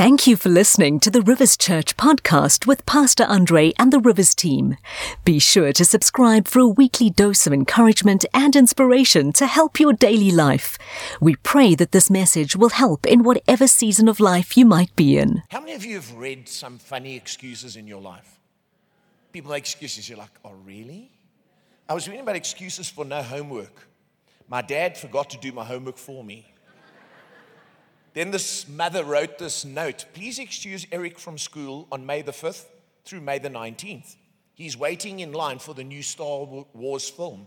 Thank you for listening to the Rivers Church podcast with Pastor Andre and the Rivers team. Be sure to subscribe for a weekly dose of encouragement and inspiration to help your daily life. We pray that this message will help in whatever season of life you might be in. How many of you have read some funny excuses in your life? People make excuses, you're like, oh, really? I was reading about excuses for no homework. My dad forgot to do my homework for me. Then this mother wrote this note Please excuse Eric from school on May the 5th through May the 19th. He's waiting in line for the new Star Wars film.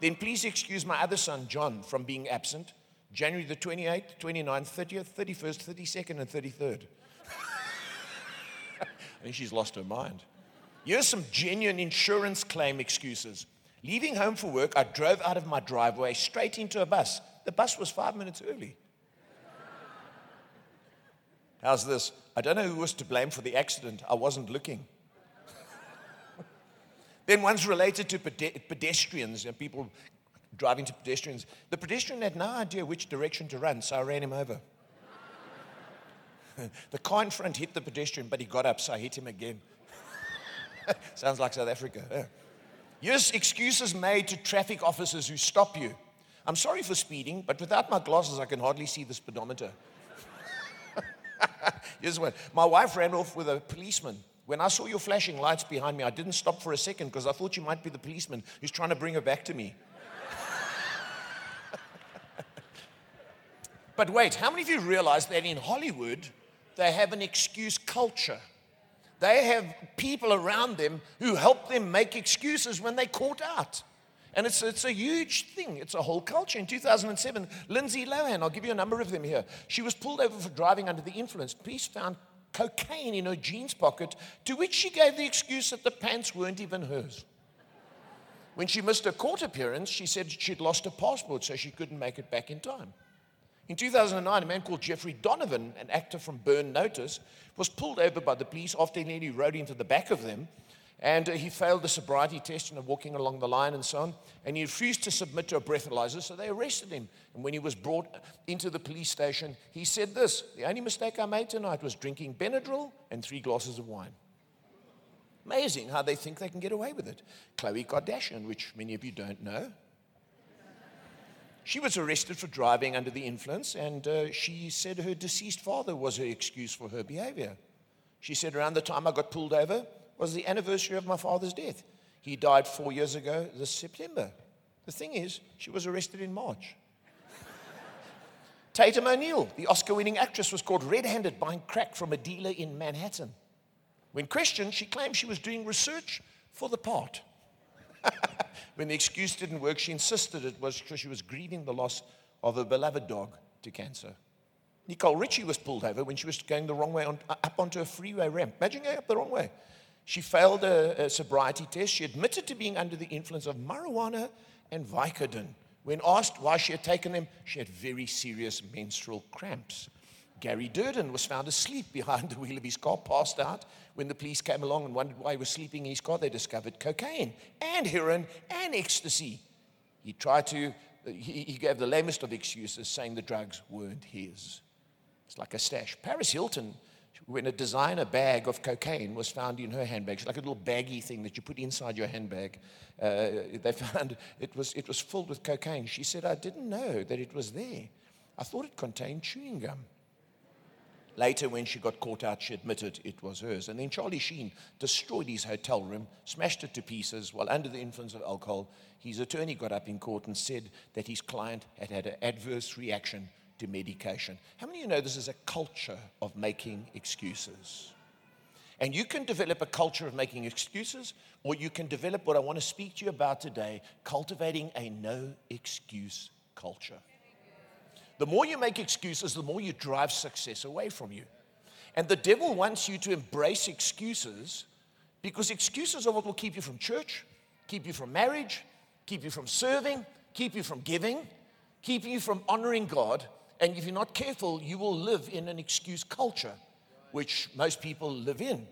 Then please excuse my other son, John, from being absent January the 28th, 29th, 30th, 31st, 32nd, and 33rd. I think she's lost her mind. Here's some genuine insurance claim excuses. Leaving home for work, I drove out of my driveway straight into a bus. The bus was five minutes early. How's this? I don't know who was to blame for the accident. I wasn't looking. then one's related to pedestrians and people driving to pedestrians. The pedestrian had no idea which direction to run, so I ran him over. the car in front hit the pedestrian, but he got up, so I hit him again. Sounds like South Africa. Yeah. Yes, excuses made to traffic officers who stop you. I'm sorry for speeding, but without my glasses, I can hardly see the speedometer. Here's one. My wife ran off with a policeman. When I saw your flashing lights behind me, I didn't stop for a second because I thought you might be the policeman who's trying to bring her back to me. but wait, how many of you realize that in Hollywood, they have an excuse culture? They have people around them who help them make excuses when they're caught out. And it's, it's a huge thing. It's a whole culture. In 2007, Lindsay Lohan, I'll give you a number of them here. She was pulled over for driving under the influence. Police found cocaine in her jeans pocket, to which she gave the excuse that the pants weren't even hers. When she missed her court appearance, she said she'd lost her passport, so she couldn't make it back in time. In 2009, a man called Jeffrey Donovan, an actor from Burn Notice, was pulled over by the police after he nearly rode into the back of them and he failed the sobriety test, and walking along the line and so on. And he refused to submit to a breathalyzer, so they arrested him. And when he was brought into the police station, he said this The only mistake I made tonight was drinking Benadryl and three glasses of wine. Amazing how they think they can get away with it. Khloe Kardashian, which many of you don't know, she was arrested for driving under the influence, and uh, she said her deceased father was her excuse for her behavior. She said, Around the time I got pulled over, was the anniversary of my father's death. He died four years ago this September. The thing is, she was arrested in March. Tatum O'Neal, the Oscar winning actress, was caught red handed buying crack from a dealer in Manhattan. When questioned, she claimed she was doing research for the part. when the excuse didn't work, she insisted it was because she was grieving the loss of a beloved dog to cancer. Nicole Richie was pulled over when she was going the wrong way on, up onto a freeway ramp. Imagine going up the wrong way. She failed a, a, sobriety test. She admitted to being under the influence of marijuana and Vicodin. When asked why she had taken them, she had very serious menstrual cramps. Gary Dourdan was found asleep behind the wheel of his car, passed out. When the police came along and wondered why he was sleeping in his car, they discovered cocaine and heroin and ecstasy. He tried to, he, he gave the lamest of excuses, saying the drugs weren't his. It's like a stash. Paris Hilton when a designer bag of cocaine was found in her handbag, like a little baggy thing that you put inside your handbag. Uh, they found it was, it was filled with cocaine. She said, I didn't know that it was there. I thought it contained chewing gum. Later, when she got caught out, she admitted it was hers. And then Charlie Sheen destroyed his hotel room, smashed it to pieces while under the influence of alcohol. His attorney got up in court and said that his client had had an adverse reaction to medication. How many of you know this is a culture of making excuses? And you can develop a culture of making excuses, or you can develop what I want to speak to you about today cultivating a no excuse culture. The more you make excuses, the more you drive success away from you. And the devil wants you to embrace excuses because excuses are what will keep you from church, keep you from marriage, keep you from serving, keep you from giving, keep you from honoring God, and if you're not careful, you will live in an excuse culture, which most people live in.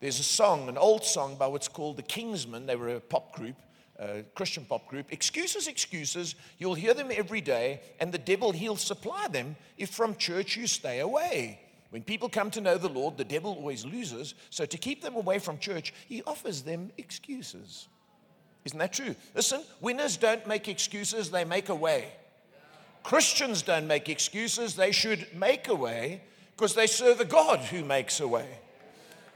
There's a song, an old song by what's called the Kingsmen. They were a pop group, a Christian pop group. Excuses, excuses. You'll hear them every day, and the devil, he'll supply them if from church you stay away. When people come to know the Lord, the devil always loses. So to keep them away from church, he offers them excuses. Isn't that true? Listen, winners don't make excuses, they make a way. Christians don't make excuses, they should make a way because they serve a God who makes a way.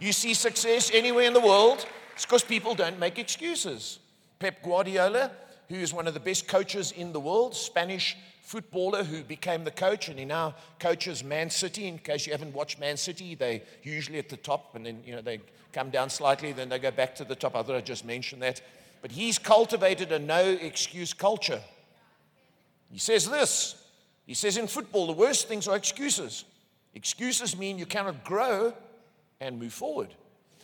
You see success anywhere in the world, it's because people don't make excuses. Pep Guardiola, who is one of the best coaches in the world, Spanish footballer who became the coach, and he now coaches Man City. In case you haven't watched Man City, they usually at the top, and then you know they come down slightly, then they go back to the top. I thought I just mentioned that. But he's cultivated a no excuse culture. He says this. He says in football, the worst things are excuses. Excuses mean you cannot grow and move forward.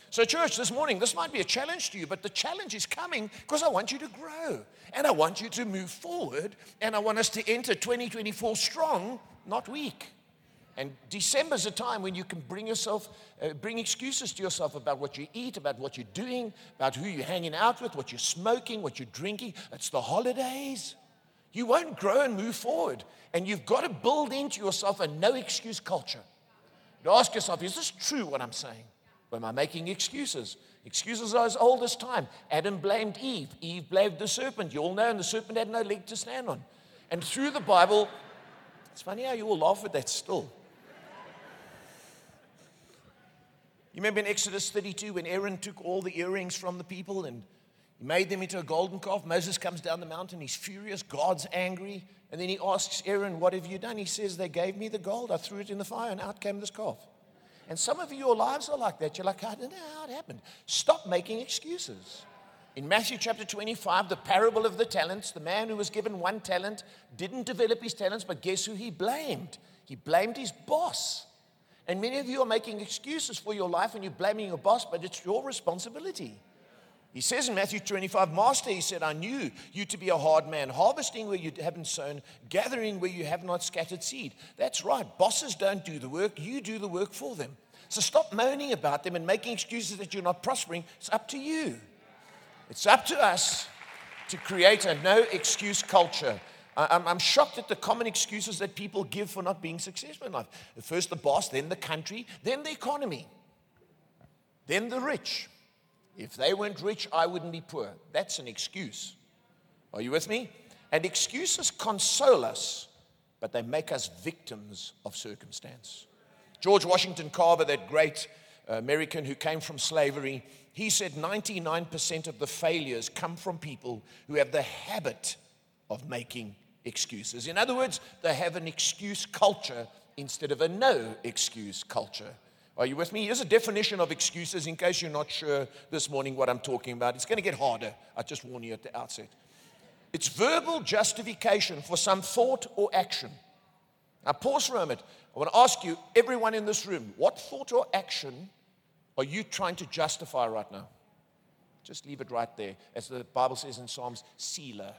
So, church, this morning, this might be a challenge to you, but the challenge is coming because I want you to grow and I want you to move forward and I want us to enter 2024 strong, not weak. And December's a time when you can bring yourself, uh, bring excuses to yourself about what you eat, about what you're doing, about who you're hanging out with, what you're smoking, what you're drinking. It's the holidays. You won't grow and move forward. And you've got to build into yourself a no excuse culture. To ask yourself, is this true what I'm saying? Or am I making excuses? Excuses are as old as time. Adam blamed Eve. Eve blamed the serpent. You all know, and the serpent had no leg to stand on. And through the Bible, it's funny how you all laugh at that still. You remember in Exodus 32 when Aaron took all the earrings from the people and he made them into a golden calf. Moses comes down the mountain. He's furious. God's angry. And then he asks Aaron, What have you done? He says, They gave me the gold. I threw it in the fire, and out came this calf. And some of your lives are like that. You're like, I don't know how it happened. Stop making excuses. In Matthew chapter 25, the parable of the talents, the man who was given one talent didn't develop his talents, but guess who he blamed? He blamed his boss. And many of you are making excuses for your life and you're blaming your boss, but it's your responsibility. He says in Matthew 25, Master, he said, I knew you to be a hard man, harvesting where you haven't sown, gathering where you have not scattered seed. That's right. Bosses don't do the work, you do the work for them. So stop moaning about them and making excuses that you're not prospering. It's up to you. It's up to us to create a no excuse culture. I'm shocked at the common excuses that people give for not being successful in life. First the boss, then the country, then the economy, then the rich. If they weren't rich, I wouldn't be poor. That's an excuse. Are you with me? And excuses console us, but they make us victims of circumstance. George Washington Carver, that great American who came from slavery, he said 99% of the failures come from people who have the habit of making excuses. In other words, they have an excuse culture instead of a no excuse culture. Are you with me? Here's a definition of excuses in case you're not sure this morning what I'm talking about. It's going to get harder. I just warn you at the outset. It's verbal justification for some thought or action. Now, pause for a moment. I want to ask you, everyone in this room, what thought or action are you trying to justify right now? Just leave it right there. As the Bible says in Psalms, Selah.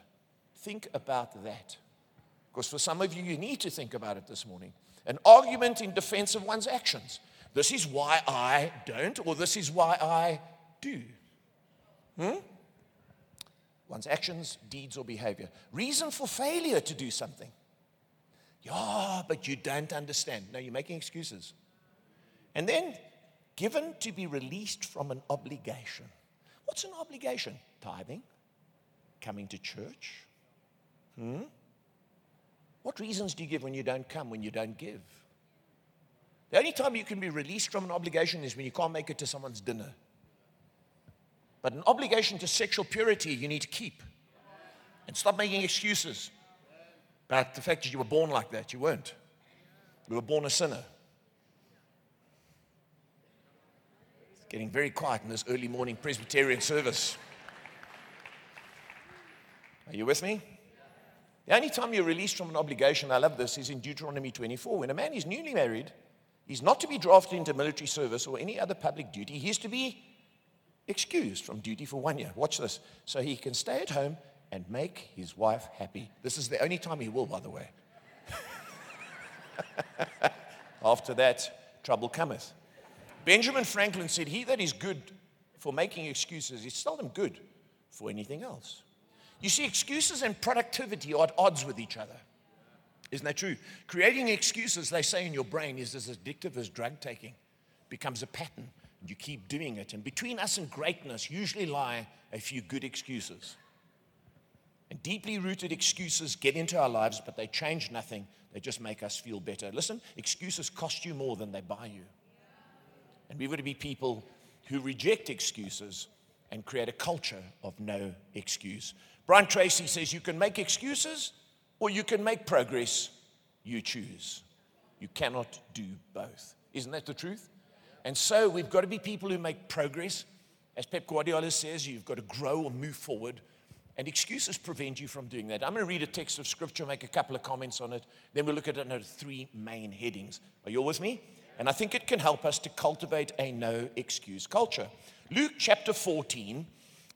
Think about that. Because for some of you, you need to think about it this morning. An argument in defense of one's actions. This is why I don't, or this is why I do. Hmm? One's actions, deeds, or behavior. Reason for failure to do something. Yeah, but you don't understand. No, you're making excuses. And then, given to be released from an obligation. What's an obligation? Tithing, coming to church. Hmm? What reasons do you give when you don't come, when you don't give? The only time you can be released from an obligation is when you can't make it to someone's dinner. But an obligation to sexual purity you need to keep. And stop making excuses about the fact that you were born like that. You weren't. You were born a sinner. It's getting very quiet in this early morning Presbyterian service. Are you with me? The only time you're released from an obligation, I love this, is in Deuteronomy 24. When a man is newly married, He's not to be drafted into military service or any other public duty. He's to be excused from duty for one year. Watch this. So he can stay at home and make his wife happy. This is the only time he will, by the way. After that, trouble cometh. Benjamin Franklin said, He that is good for making excuses is seldom good for anything else. You see, excuses and productivity are at odds with each other. Isn't that true? Creating excuses, they say in your brain, is as addictive as drug taking. becomes a pattern. And you keep doing it. And between us and greatness usually lie a few good excuses. And deeply rooted excuses get into our lives, but they change nothing. They just make us feel better. Listen, excuses cost you more than they buy you. And we were to be people who reject excuses and create a culture of no excuse. Brian Tracy says you can make excuses or you can make progress. You choose. You cannot do both. Isn't that the truth? And so we've got to be people who make progress. As Pep Guardiola says, you've got to grow or move forward. And excuses prevent you from doing that. I'm going to read a text of scripture, make a couple of comments on it. Then we'll look at under three main headings. Are you all with me? And I think it can help us to cultivate a no excuse culture. Luke chapter 14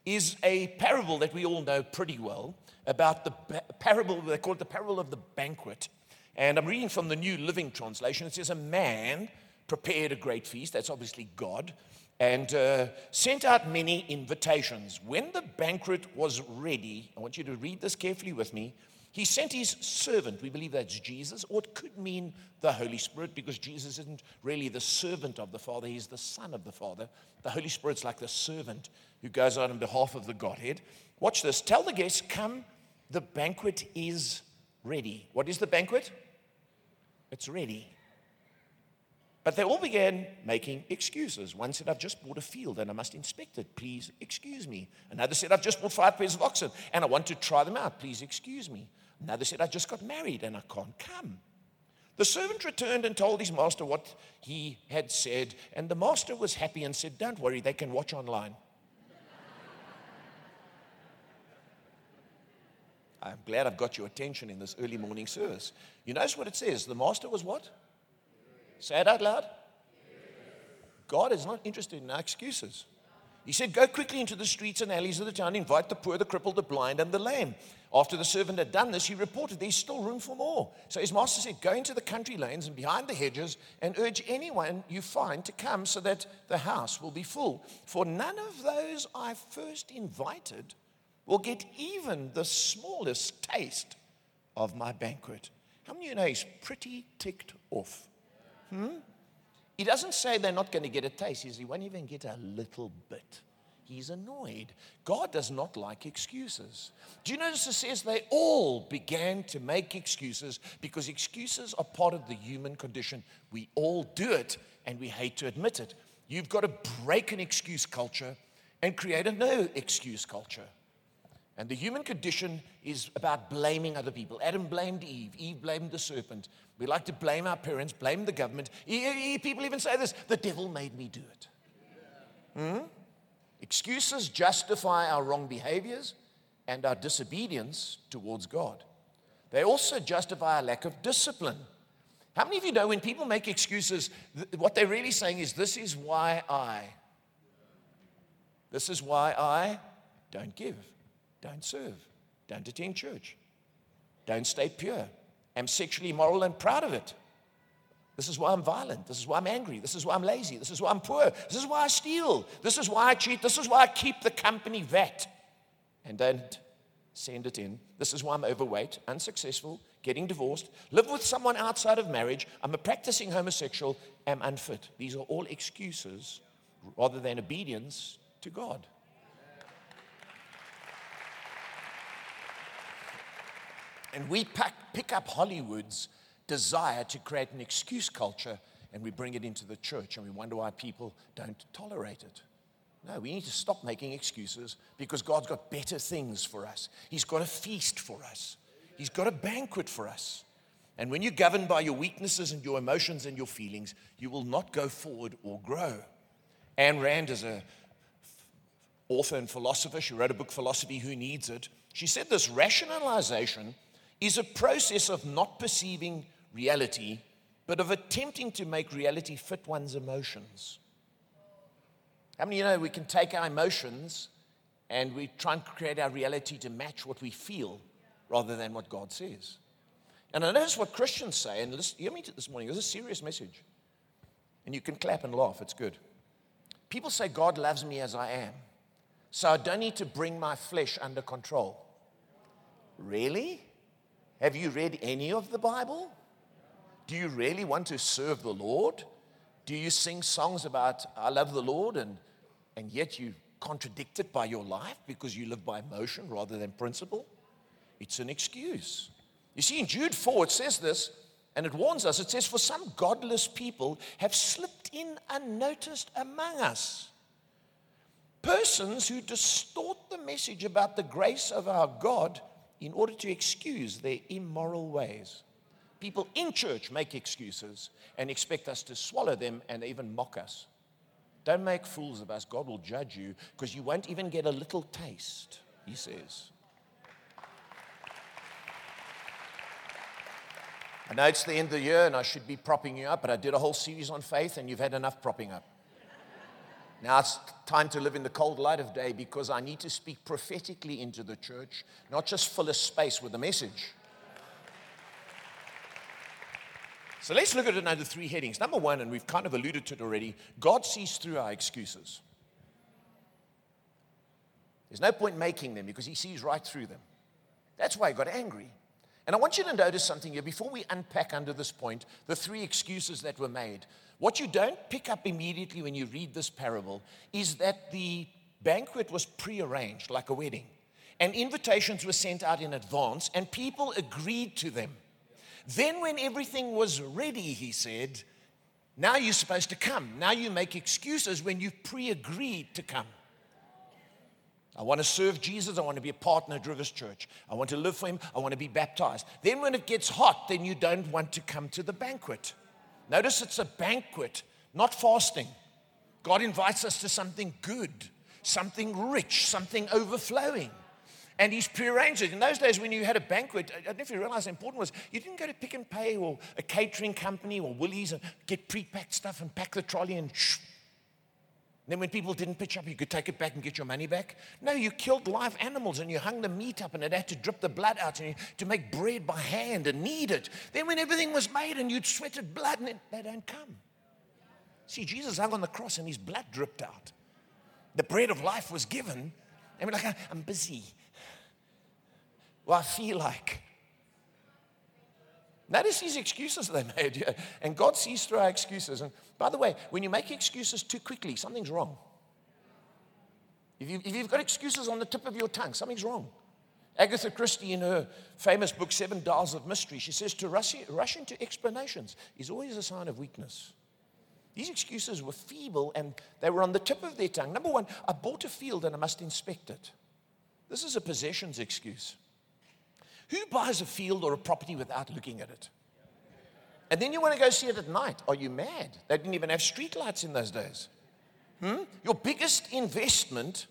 is a parable that we all know pretty well about the parable, they call it the parable of the banquet. And I'm reading from the New Living Translation. It says, A man prepared a great feast, that's obviously God, and uh, sent out many invitations. When the banquet was ready, I want you to read this carefully with me. He sent his servant, we believe that's Jesus, or it could mean the Holy Spirit because Jesus isn't really the servant of the Father, he's the Son of the Father. The Holy Spirit's like the servant who goes out on behalf of the Godhead. Watch this. Tell the guests, come, the banquet is ready. What is the banquet? It's ready. But they all began making excuses. One said, I've just bought a field and I must inspect it. Please excuse me. Another said, I've just bought five pairs of oxen and I want to try them out. Please excuse me. Another said, I just got married and I can't come. The servant returned and told his master what he had said, and the master was happy and said, Don't worry, they can watch online. I'm glad I've got your attention in this early morning service. You notice what it says? The master was what? Say it out loud. God is not interested in our excuses. He said, Go quickly into the streets and alleys of the town, invite the poor, the crippled, the blind, and the lame. After the servant had done this, he reported, There's still room for more. So his master said, Go into the country lanes and behind the hedges and urge anyone you find to come so that the house will be full. For none of those I first invited will get even the smallest taste of my banquet. How many of you know he's pretty ticked off? Hmm? He doesn't say they're not going to get a taste. He says he won't even get a little bit. He's annoyed. God does not like excuses. Do you notice it says they all began to make excuses because excuses are part of the human condition. We all do it and we hate to admit it. You've got to break an excuse culture and create a no excuse culture. And the human condition is about blaming other people. Adam blamed Eve, Eve blamed the serpent. We like to blame our parents, blame the government. People even say this the devil made me do it. Hmm? Excuses justify our wrong behaviors and our disobedience towards God. They also justify our lack of discipline. How many of you know when people make excuses, what they're really saying is, This is why I. This is why I don't give. Don't serve. Don't attend church. Don't stay pure. I'm sexually immoral and proud of it. This is why I'm violent. This is why I'm angry. This is why I'm lazy. This is why I'm poor. This is why I steal. This is why I cheat. This is why I keep the company vet and don't send it in. This is why I'm overweight, unsuccessful, getting divorced, live with someone outside of marriage. I'm a practicing homosexual, am unfit. These are all excuses rather than obedience to God. And we pack, pick up Hollywood's desire to create an excuse culture and we bring it into the church and we wonder why people don't tolerate it. No, we need to stop making excuses because God's got better things for us. He's got a feast for us, He's got a banquet for us. And when you're governed by your weaknesses and your emotions and your feelings, you will not go forward or grow. Ayn Rand is a author and philosopher. She wrote a book, Philosophy Who Needs It. She said this rationalization is a process of not perceiving reality, but of attempting to make reality fit one's emotions. How many of you know we can take our emotions and we try and create our reality to match what we feel rather than what God says? And I notice what Christians say, and listen, hear me this morning, is a serious message. And you can clap and laugh, it's good. People say God loves me as I am, so I don't need to bring my flesh under control. Really? Have you read any of the Bible? Do you really want to serve the Lord? Do you sing songs about, I love the Lord, and, and yet you contradict it by your life because you live by emotion rather than principle? It's an excuse. You see, in Jude 4, it says this, and it warns us. It says, For some godless people have slipped in unnoticed among us. Persons who distort the message about the grace of our God in order to excuse their immoral ways. People in church make excuses and expect us to swallow them and even mock us. Don't make fools of us. God will judge you because you won't even get a little taste, he says. I know it's the end of the year and I should be propping you up, but I did a whole series on faith and you've had enough propping up. Now it's time to live in the cold light of day because I need to speak prophetically into the church, not just fill a space with a message. So let's look at it under three headings. Number one, and we've kind of alluded to it already God sees through our excuses. There's no point making them because he sees right through them. That's why he got angry. And I want you to notice something here before we unpack under this point the three excuses that were made. What you don't pick up immediately when you read this parable is that the banquet was prearranged like a wedding. And invitations were sent out in advance, and people agreed to them. Then, when everything was ready, he said, Now you're supposed to come. Now you make excuses when you've pre agreed to come. I want to serve Jesus. I want to be a partner at Rivers Church. I want to live for Him. I want to be baptized. Then, when it gets hot, then you don't want to come to the banquet. Notice it's a banquet, not fasting. God invites us to something good, something rich, something overflowing. And he's prearranged it. In those days, when you had a banquet, I don't know if you realize how important it was, you didn't go to Pick n Pay or a catering company or Woolies and get pre-packed stuff and pack the trolley and shh, then when people didn't pitch up, you could take it back and get your money back. No, you killed live animals and you hung the meat up and it had to drip the blood out and you, to make bread by hand and knead it. Then when everything was made and you'd sweated blood and it, they don't come. See, Jesus hung on the cross and his blood dripped out. The bread of life was given. And we're like, I'm busy. Well, I feel like. Notice these excuses they made. Yeah. And God sees through our excuses. And by the way, when you make excuses too quickly, something's wrong. If, you, you've got excuses on the tip of your tongue, something's wrong. Agatha Christie, in her famous book, Seven Dials of Mystery, she says to rush, rush into explanations is always a sign of weakness. These excuses were feeble and they were on the tip of their tongue. Number one, I bought a field and I must inspect it. This is a possessions excuse. Who buys a field or a property without looking at it? And then you want to go see it at night. Are you mad? They didn't even have streetlights in those days. Hmm? Your biggest investment,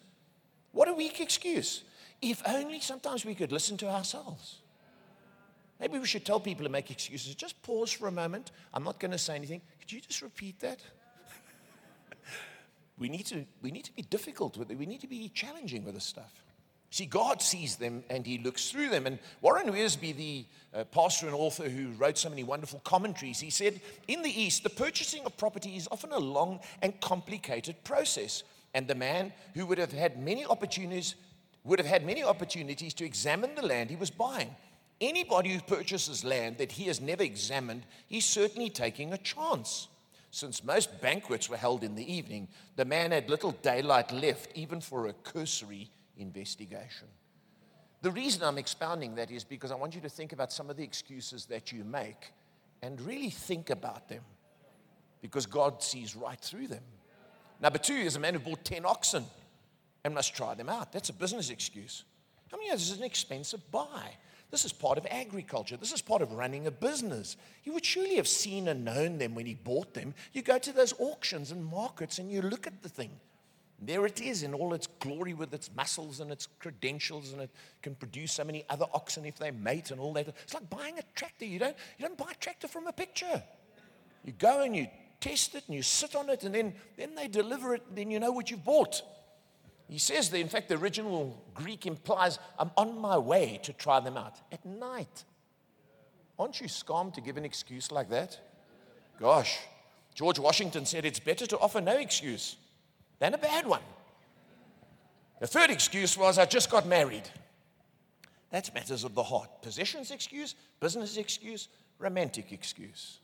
what a weak excuse. If only sometimes we could listen to ourselves. Maybe we should tell people to make excuses. Just pause for a moment. I'm not going to say anything. Could you just repeat that? we, need to, we need to be difficult with it. We need to be challenging with this stuff. See, God sees them and he looks through them. And Warren Wiersbe, the uh, pastor and author who wrote so many wonderful commentaries, he said, In the East, the purchasing of property is often a long and complicated process. And the man who would have had many opportunities would have had many opportunities to examine the land he was buying. Anybody who purchases land that he has never examined, he's certainly taking a chance. Since most banquets were held in the evening, the man had little daylight left, even for a cursory investigation. The reason I'm expounding that is because I want you to think about some of the excuses that you make and really think about them because God sees right through them. Number two is a man who bought 10 oxen and must try them out. That's a business excuse. I mean, this is an expensive buy. This is part of agriculture. This is part of running a business. He would surely have seen and known them when he bought them. You go to those auctions and markets and you look at the thing. There it is in all its glory with its muscles and its credentials, and it can produce so many other oxen if they mate and all that. It's like buying a tractor. You don't, you don't buy a tractor from a picture. You go and you test it and you sit on it, and then, then they deliver it, and then you know what you've bought. He says that, in fact, the original Greek implies, I'm on my way to try them out at night. Aren't you scum to give an excuse like that? Gosh, George Washington said it's better to offer no excuse than a bad one. The third excuse was, I just got married. That's matters of the heart. Possessions excuse, business excuse, romantic excuse.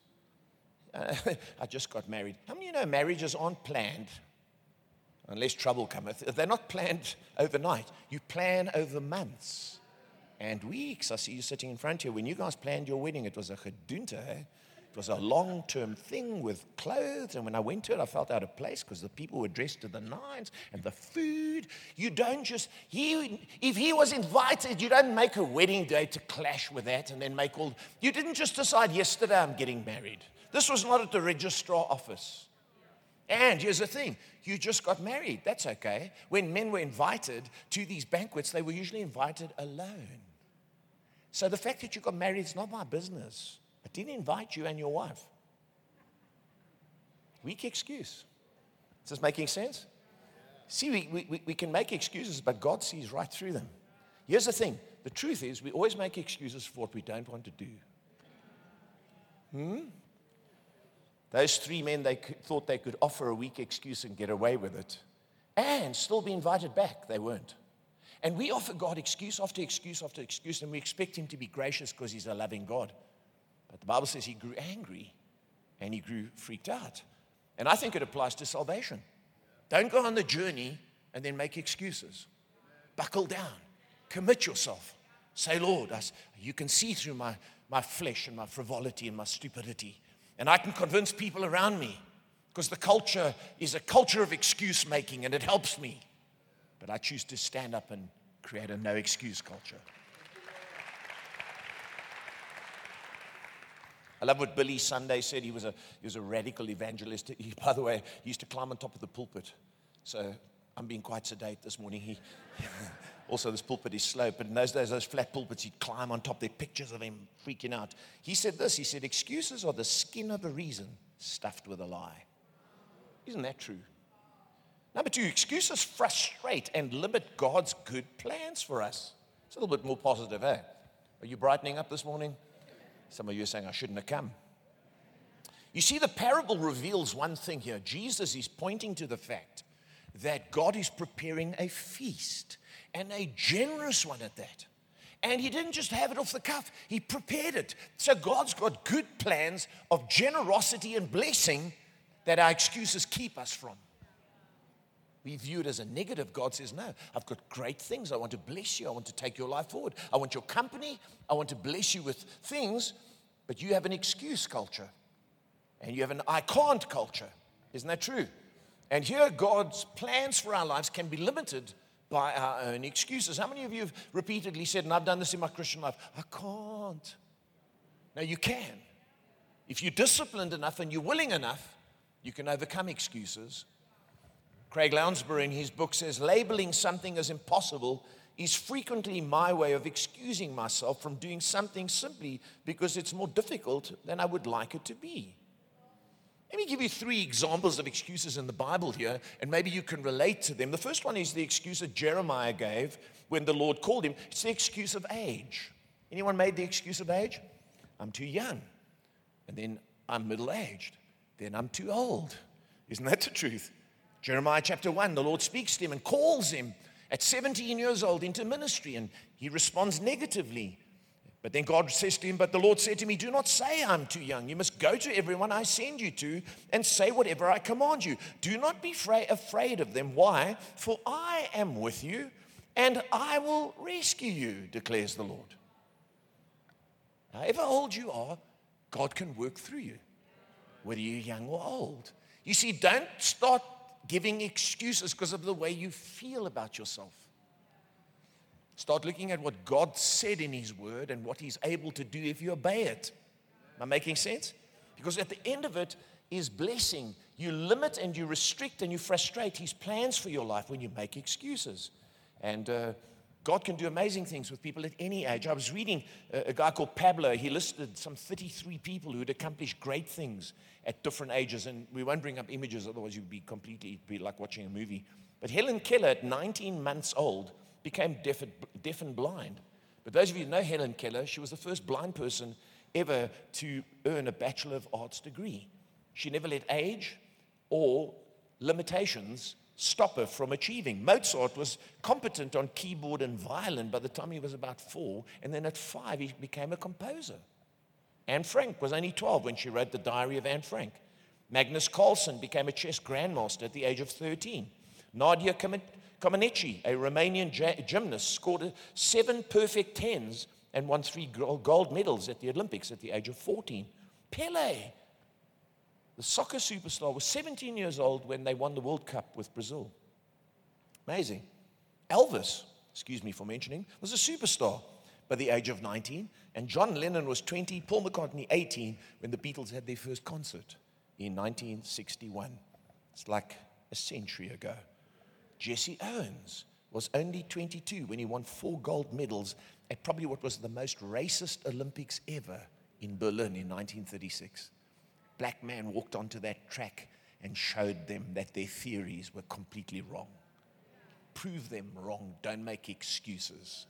Uh, I just got married. How many of you know marriages aren't planned unless trouble cometh? They're not planned overnight. You plan over months and weeks. I see you sitting in front here. When you guys planned your wedding, it was a gedoente. It was a long term thing with clothes. And when I went to it, I felt out of place because the people were dressed to the nines and the food. You don't just, he, if he was invited, you don't make a wedding day to clash with that and then make all. You didn't just decide yesterday I'm getting married. This was not at the registrar office. And here's the thing you just got married. That's okay. When men were invited to these banquets, they were usually invited alone. So the fact that you got married is not my business. Didn't invite you and your wife. Weak excuse. Is this making sense? See, we, we, we can make excuses, but God sees right through them. Here's the thing the truth is, we always make excuses for what we don't want to do. Hmm? Those three men, they thought they could offer a weak excuse and get away with it and still be invited back. They weren't. And we offer God excuse after excuse after excuse, and we expect Him to be gracious because He's a loving God. But the Bible says he grew angry and he grew freaked out. And I think it applies to salvation. Don't go on the journey and then make excuses. Buckle down, commit yourself. Say, Lord, I, you can see through my, my flesh and my frivolity and my stupidity. And I can convince people around me because the culture is a culture of excuse making and it helps me. But I choose to stand up and create a no excuse culture. I love what Billy Sunday said. He was a, he was a radical evangelist. He, by the way, he used to climb on top of the pulpit. So I'm being quite sedate this morning. He, also, this pulpit is slow, but in those days, those flat pulpits, he'd climb on top. There pictures of him freaking out. He said this He said, Excuses are the skin of a reason stuffed with a lie. Isn't that true? Number two, excuses frustrate and limit God's good plans for us. It's a little bit more positive, eh? Are you brightening up this morning? Some of you are saying, I shouldn't have come. You see, the parable reveals one thing here. Jesus is pointing to the fact that God is preparing a feast and a generous one at that. And he didn't just have it off the cuff, he prepared it. So God's got good plans of generosity and blessing that our excuses keep us from. We view it as a negative. God says, No, I've got great things. I want to bless you. I want to take your life forward. I want your company. I want to bless you with things. But you have an excuse culture and you have an I can't culture. Isn't that true? And here, God's plans for our lives can be limited by our own excuses. How many of you have repeatedly said, and I've done this in my Christian life, I can't? Now, you can. If you're disciplined enough and you're willing enough, you can overcome excuses Craig Lounsbrough in his book says labeling something as impossible is frequently my way of excusing myself from doing something simply because it's more difficult than I would like it to be. Let me give you three examples of excuses in the Bible here, and maybe you can relate to them. The first one is the excuse that Jeremiah gave when the Lord called him. It's the excuse of age. Anyone made the excuse of age? I'm too young. And then I'm middle aged. Then I'm too old. Isn't that the truth? Jeremiah chapter 1, the Lord speaks to him and calls him at 17 years old into ministry, and he responds negatively. But then God says to him, But the Lord said to me, Do not say I'm too young. You must go to everyone I send you to and say whatever I command you. Do not be afraid of them. Why? For I am with you and I will rescue you, declares the Lord. However old you are, God can work through you, whether you're young or old. You see, don't start giving excuses because of the way you feel about yourself. Start looking at what God said in His Word and what He's able to do if you obey it. Am I making sense? Because at the end of it is blessing. You limit and you restrict and you frustrate His plans for your life when you make excuses. And uh, God can do amazing things with people at any age. I was reading a, a guy called Pablo. He listed some 33 people who had accomplished great things at different ages. And we won't bring up images, otherwise, you'd be completely be like watching a movie. But Helen Keller, at 19 months old, became deaf, deaf and blind. But those of you who know Helen Keller, she was the first blind person ever to earn a Bachelor of Arts degree. She never let age or limitations stop her from achieving. Mozart was competent on keyboard and violin by the time he was about four, and then at five, he became a composer. Anne Frank was only 12 when she wrote The Diary of Anne Frank. Magnus Carlsen became a chess grandmaster at the age of 13. Nadia Comaneci, a Romanian gymnast, scored seven perfect tens and won three gold medals at the Olympics at the age of 14. Pele, the soccer superstar, was 17 years old when they won the World Cup with Brazil. Amazing. Elvis, excuse me for mentioning, was a superstar by the age of 19, and John Lennon was 20, Paul McCartney 18 when the Beatles had their first concert in 1961. It's like a century ago. Jesse Owens was only 22 when he won four gold medals at probably what was the most racist Olympics ever in Berlin in 1936. Black man walked onto that track and showed them that their theories were completely wrong. Prove them wrong, don't make excuses.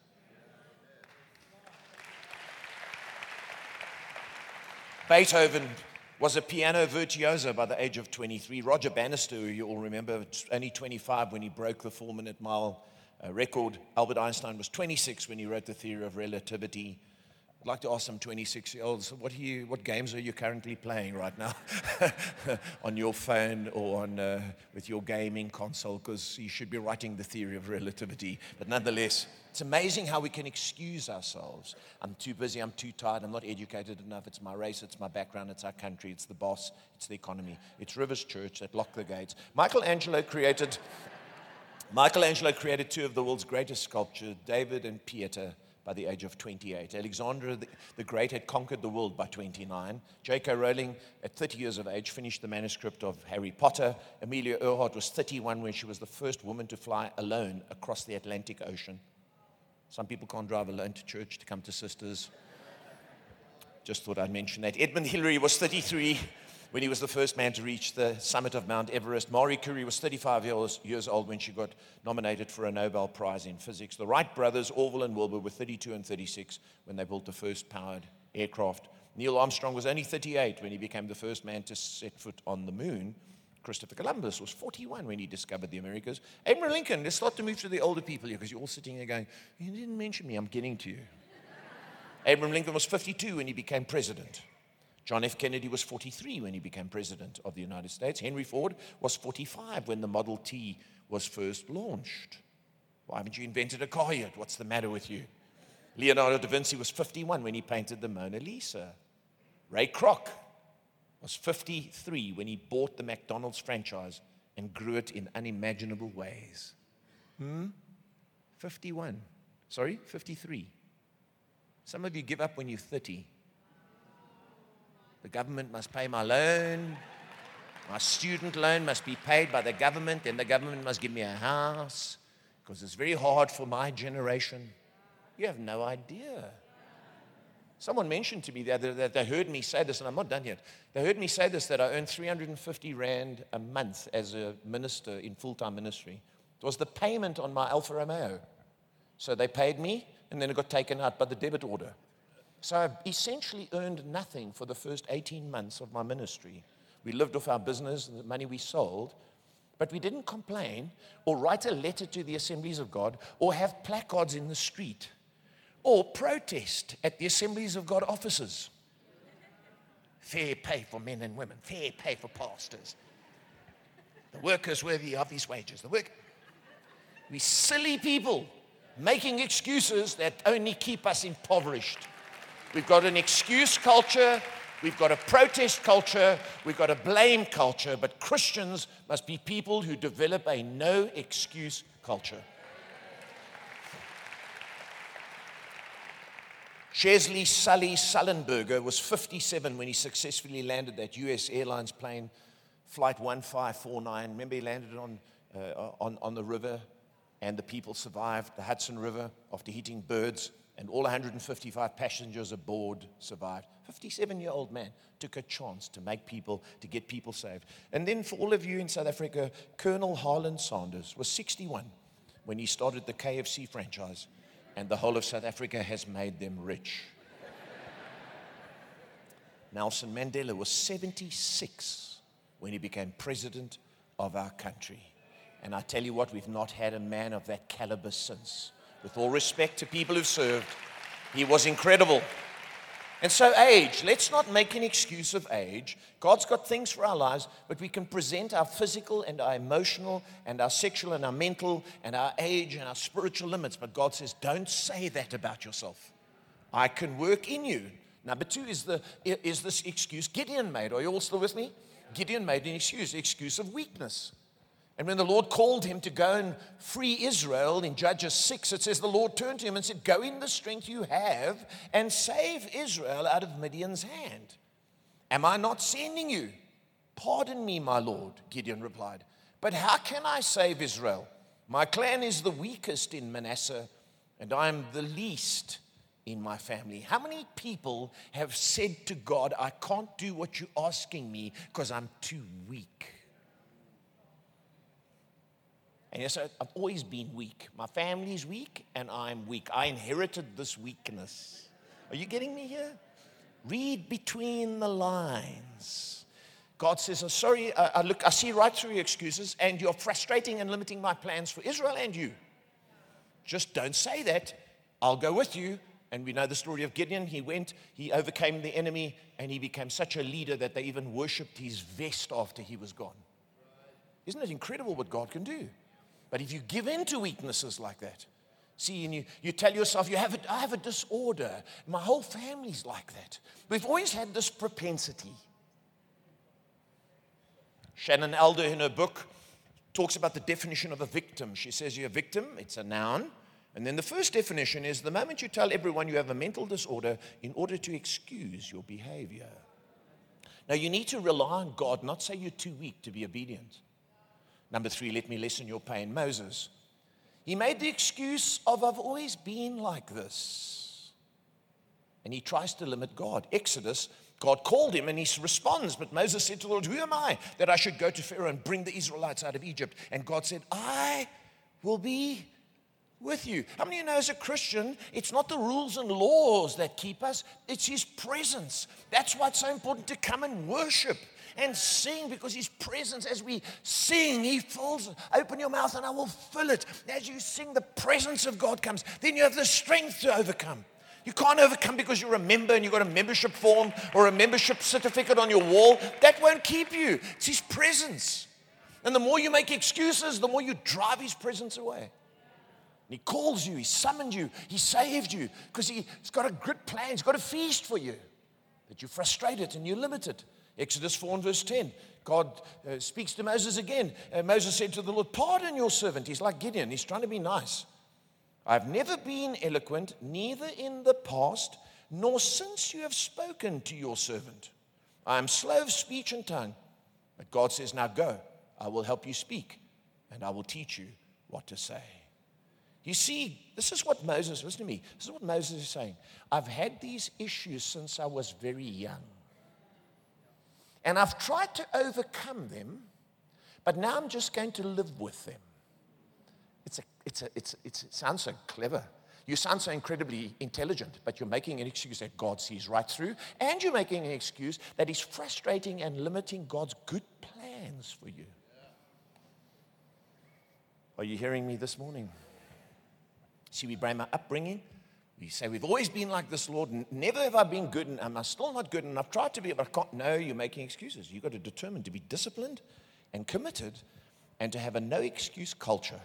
Beethoven was a piano virtuoso by the age of 23. Roger Bannister, you all remember, only 25 when he broke the four minute mile uh, record. Albert Einstein was 26 when he wrote the theory of relativity. I'd like to ask some 26 year olds, what, you, what games are you currently playing right now on your phone or on, uh, with your gaming console? Because you should be writing the theory of relativity. But nonetheless, it's amazing how we can excuse ourselves. I'm too busy, I'm too tired, I'm not educated enough. It's my race, it's my background, it's our country, it's the boss, it's the economy. It's Rivers Church that locked the gates. Michelangelo created. Michelangelo created two of the world's greatest sculptures, David and Pieta by the age of 28. Alexander the Great had conquered the world by 29. J.K. Rowling, at 30 years of age, finished the manuscript of Harry Potter. Amelia Earhart was 31 when she was the first woman to fly alone across the Atlantic Ocean. Some people can't drive alone to church to come to sisters. Just thought I'd mention that. Edmund Hillary was 33 when he was the first man to reach the summit of Mount Everest. Marie Curie was 35 years, years old when she got nominated for a Nobel Prize in Physics. The Wright brothers, Orville and Wilbur, were 32 and 36 when they built the first powered aircraft. Neil Armstrong was only 38 when he became the first man to set foot on the moon. Christopher Columbus was 41 when he discovered the Americas. Abraham Lincoln, let's start to move to the older people here because you're all sitting there going, You didn't mention me, I'm getting to you. Abraham Lincoln was 52 when he became president. John F. Kennedy was 43 when he became president of the United States. Henry Ford was 45 when the Model T was first launched. Why haven't you invented a car yet? What's the matter with you? Leonardo da Vinci was 51 when he painted the Mona Lisa. Ray Kroc was 53 when he bought the McDonald's franchise and grew it in unimaginable ways. Hmm? 51. Sorry, 53. Some of you give up when you're 30. The government must pay my loan. My student loan must be paid by the government, and the government must give me a house because it's very hard for my generation. You have no idea. Someone mentioned to me that they heard me say this, and I'm not done yet. They heard me say this that I earned 350 Rand a month as a minister in full time ministry. It was the payment on my Alfa Romeo. So they paid me, and then it got taken out by the debit order. So I essentially earned nothing for the first 18 months of my ministry. We lived off our business and the money we sold, but we didn't complain or write a letter to the assemblies of God or have placards in the street or protest at the assemblies of God offices. Fair pay for men and women, fair pay for pastors. The workers worthy of his wages. The work. We silly people making excuses that only keep us impoverished. We've got an excuse culture. We've got a protest culture. We've got a blame culture. But Christians must be people who develop a no excuse culture. Chesley Sully Sullenberger was 57 when he successfully landed that US Airlines plane, Flight 1549. Remember, he landed on, uh, on, on the river, and the people survived the Hudson River after hitting birds and all 155 passengers aboard survived. 57 year old man took a chance to make people, to get people saved. And then for all of you in South Africa, Colonel Harlan Sanders was 61 when he started the KFC franchise, and the whole of South Africa has made them rich. Nelson Mandela was 76 when he became president of our country. And I tell you what, we've not had a man of that caliber since. With all respect to people who've served, he was incredible. And so, age, let's not make an excuse of age. God's got things for our lives, but we can present our physical and our emotional and our sexual and our mental and our age and our spiritual limits. But God says, don't say that about yourself. I can work in you. Number two is, the, is this excuse Gideon made. Are you all still with me? Gideon made an excuse, excuse of weakness. And when the Lord called him to go and free Israel in Judges 6, it says the Lord turned to him and said, Go in the strength you have and save Israel out of Midian's hand. Am I not sending you? Pardon me, my Lord, Gideon replied. But how can I save Israel? My clan is the weakest in Manasseh, and I am the least in my family. How many people have said to God, I can't do what you're asking me because I'm too weak? And yes, I've always been weak. My family's weak, and I'm weak. I inherited this weakness. Are you getting me here? Read between the lines. God says, I'm Sorry, I, I, look, I see right through your excuses, and you're frustrating and limiting my plans for Israel and you. Just don't say that. I'll go with you. And we know the story of Gideon. He went, he overcame the enemy, and he became such a leader that they even worshiped his vest after he was gone. Isn't it incredible what God can do? But if you give in to weaknesses like that, see, and you, you tell yourself, you have a, I have a disorder. My whole family's like that. We've always had this propensity. Shannon Alder, in her book, talks about the definition of a victim. She says, You're a victim, it's a noun. And then the first definition is the moment you tell everyone you have a mental disorder in order to excuse your behavior. Now, you need to rely on God, not say you're too weak to be obedient. Number three, let me lessen your pain. Moses. He made the excuse of, I've always been like this. And he tries to limit God. Exodus, God called him and he responds. But Moses said to the Lord, Who am I that I should go to Pharaoh and bring the Israelites out of Egypt? And God said, I will be with you. How many of you know as a Christian, it's not the rules and laws that keep us, it's His presence. That's why it's so important to come and worship and sing because His presence, as we sing, He fills. Open your mouth and I will fill it. As you sing, the presence of God comes. Then you have the strength to overcome. You can't overcome because you're a member and you've got a membership form or a membership certificate on your wall. That won't keep you. It's His presence. And the more you make excuses, the more you drive His presence away. And He calls you, He summoned you, He saved you because He's got a good plan, He's got a feast for you. But you're frustrated and you're limited. Exodus 4 and verse 10. God uh, speaks to Moses again. Uh, Moses said to the Lord, Pardon your servant. He's like Gideon, he's trying to be nice. I've never been eloquent, neither in the past, nor since you have spoken to your servant. I am slow of speech and tongue. But God says, Now go, I will help you speak, and I will teach you what to say. You see, this is what Moses, listen to me, this is what Moses is saying. I've had these issues since I was very young. And I've tried to overcome them, but now I'm just going to live with them. It's a, it's a, it's, it's, it sounds so clever. You sound so incredibly intelligent, but you're making an excuse that God sees right through, and you're making an excuse that is frustrating and limiting God's good plans for you. Are you hearing me this morning? See, we blame our upbringing, you say, We've always been like this, Lord. Never have I been good, and I'm still not good, and I've tried to be, but I can't. No, you're making excuses. You've got to determine to be disciplined and committed and to have a no excuse culture.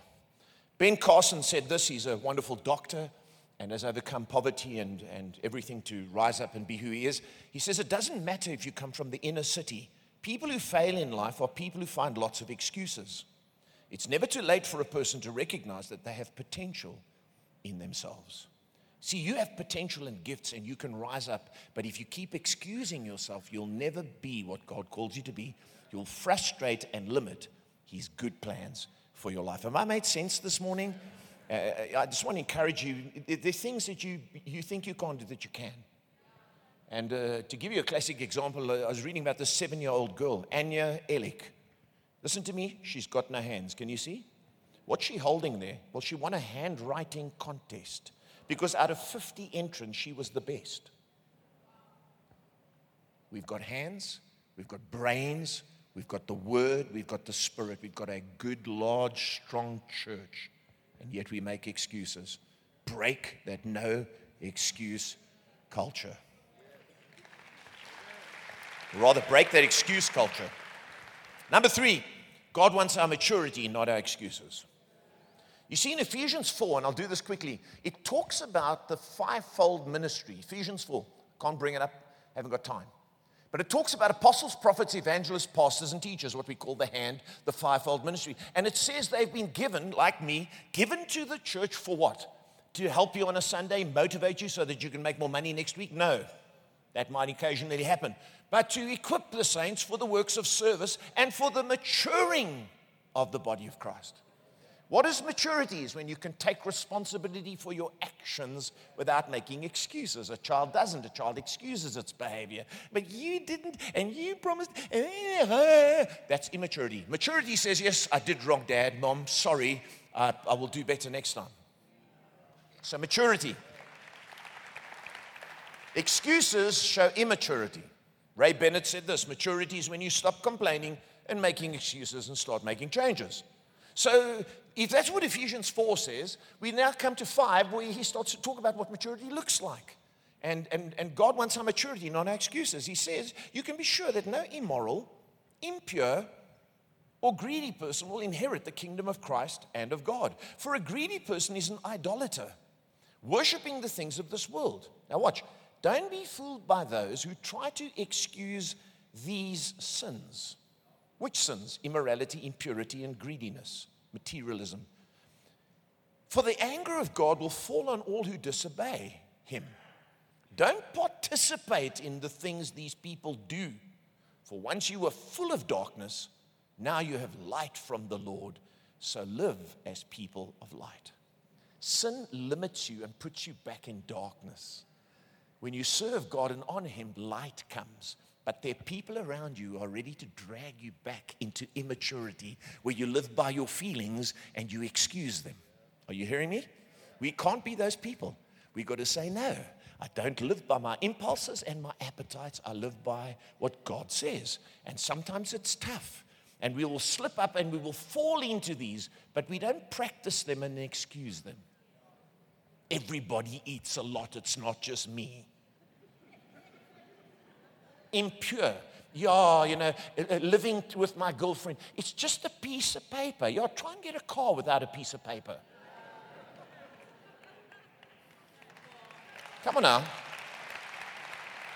Ben Carson said this. He's a wonderful doctor and has overcome poverty and, and everything to rise up and be who he is. He says, It doesn't matter if you come from the inner city. People who fail in life are people who find lots of excuses. It's never too late for a person to recognize that they have potential in themselves. See, you have potential and gifts and you can rise up, but if you keep excusing yourself, you'll never be what God calls you to be. You'll frustrate and limit His good plans for your life. Have I made sense this morning? Uh, I just want to encourage you. There's things that you, you think you can't do that you can. And uh, to give you a classic example, uh, I was reading about this seven year old girl, Anaya Ellick. Listen to me, she's got no hands. Can you see? What's she holding there? Well, she won a handwriting contest because out of 50 entrants, she was the best. We've got hands, we've got brains, We've got the Word, we've got the Spirit, we've got a good, large, strong church, and yet we make excuses. Break that no excuse culture. Rather, break that excuse culture. Number three, God wants our maturity, not our excuses. You see, in Ephesians 4, and I'll do this quickly, it talks about the fivefold ministry. Ephesians 4. Can't bring it up, haven't got time. But it talks about apostles, prophets, evangelists, pastors, and teachers, what we call the hand, the fivefold ministry. And it says they've been given, like me, given to the church for what? To help you on a Sunday, motivate you so that you can make more money next week? No. That might occasionally happen. But to equip the saints for the works of service and for the maturing of the body of Christ. What is maturity? Is when you can take responsibility for your actions without making excuses. A child doesn't. A child excuses its behavior. But you didn't, and you promised. Eh, eh. That's immaturity. Maturity says, Yes, I did wrong, Dad, Mom, sorry. I will do better next time. So, maturity. Excuses show immaturity. Roy Bennett said this maturity is when you stop complaining and making excuses and start making changes. So, if that's what Ephesians 4 says, we now come to 5 where he starts to talk about what maturity looks like. And, and, and God wants our maturity, not our excuses. He says, You can be sure that no immoral, impure, or greedy person will inherit the kingdom of Christ and of God. For a greedy person is an idolater, worshiping the things of this world. Now, watch. Don't be fooled by those who try to excuse these sins. Which sins? Immorality, impurity, and greediness, materialism. For the anger of God will fall on all who disobey him. Don't participate in the things these people do. For once you were full of darkness, now you have light from the Lord. So live as people of light. Sin limits you and puts you back in darkness. When you serve God and honor Him, light comes. But there are people around you who are ready to drag you back into immaturity where you live by your feelings and you excuse them. Are you hearing me? We can't be those people. We've got to say, no, I don't live by my impulses and my appetites. I live by what God says. And sometimes it's tough. And we will slip up and we will fall into these, but we don't practice them and excuse them. Everybody eats a lot, it's not just me impure. Yeah, you know, uh, uh, living with my girlfriend. It's just a piece of paper. Yeah, try and get a car without a piece of paper. Come on now.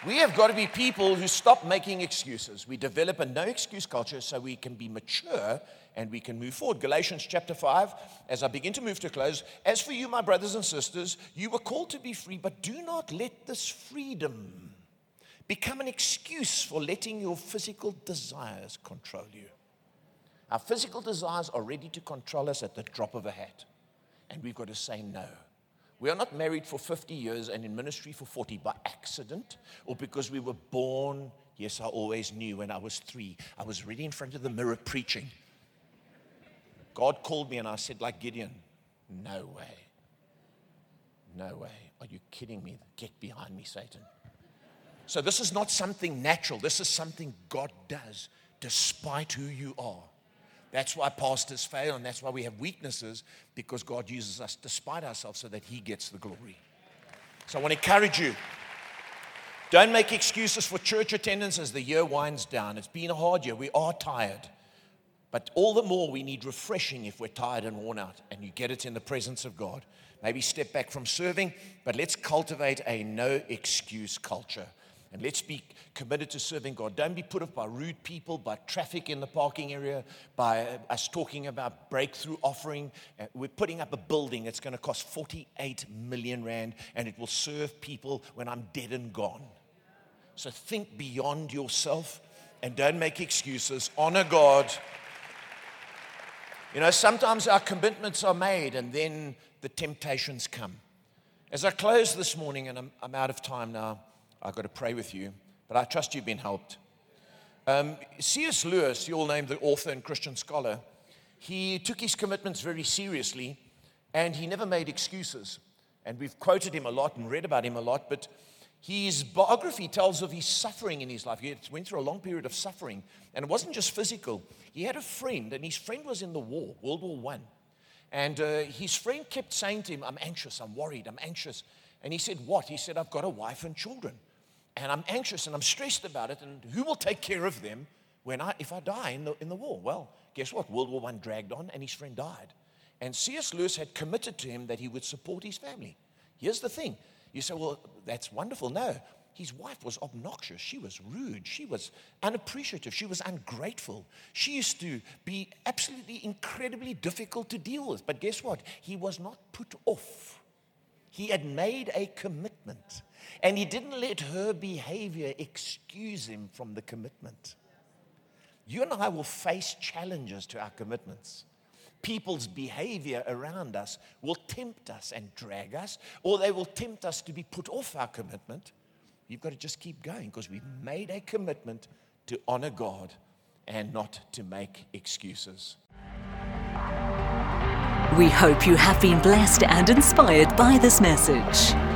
We have got to be people who stop making excuses. We develop a no excuse culture so we can be mature and we can move forward. Galatians chapter 5, as I begin to move to close, as for you, my brothers and sisters, you were called to be free, but do not let this freedom become an excuse for letting your physical desires control you. Our physical desires are ready to control us at the drop of a hat, and we've got to say no. We are not married for 50 years and in ministry for 40 by accident or because we were born. Yes, I always knew when I was three. I was really in front of the mirror preaching. God called me and I said, like Gideon, no way. No way. Are you kidding me? Get behind me, Satan. So, this is not something natural. This is something God does despite who you are. That's why pastors fail, and that's why we have weaknesses, because God uses us despite ourselves so that He gets the glory. So, I want to encourage you don't make excuses for church attendance as the year winds down. It's been a hard year. We are tired. But all the more we need refreshing if we're tired and worn out, and you get it in the presence of God. Maybe step back from serving, but let's cultivate a no excuse culture. And let's be committed to serving God. Don't be put off by rude people, by traffic in the parking area, by us talking about breakthrough offering. Uh, we're putting up a building. that's going to cost 48 million rand, and it will serve people when I'm dead and gone. So think beyond yourself and don't make excuses. Honor God. You know, sometimes our commitments are made and then the temptations come. As I close this morning, and I'm, I'm out of time now. I've got to pray with you, but I trust you've been helped. Um, C.S. Lewis, you all named the author and Christian scholar, he took his commitments very seriously and he never made excuses. And we've quoted him a lot and read about him a lot, but His biography tells of his suffering in his life. He went through a long period of suffering, and it wasn't just physical. He had a friend, and his friend was in the war, World War One. And uh, his friend kept saying to him, I'm anxious, I'm worried, I'm anxious. And he said, What? He said, I've got a wife and children. And I'm anxious and I'm stressed about it. And who will take care of them when I, if I die in the, in the war? Well, guess what? World War I dragged on and his friend died. And C.S. Lewis had committed to him that he would support his family. Here's the thing you say, well, that's wonderful. No, his wife was obnoxious. She was rude. She was unappreciative. She was ungrateful. She used to be absolutely incredibly difficult to deal with. But guess what? He was not put off. He had made a commitment. And he didn't let her behavior excuse him from the commitment. You and I will face challenges to our commitments people's behavior around us will tempt us and drag us, or they will tempt us to be put off our commitment. You've got to just keep going because we've made a commitment to honor God and not to make excuses. We hope you have been blessed and inspired by this message.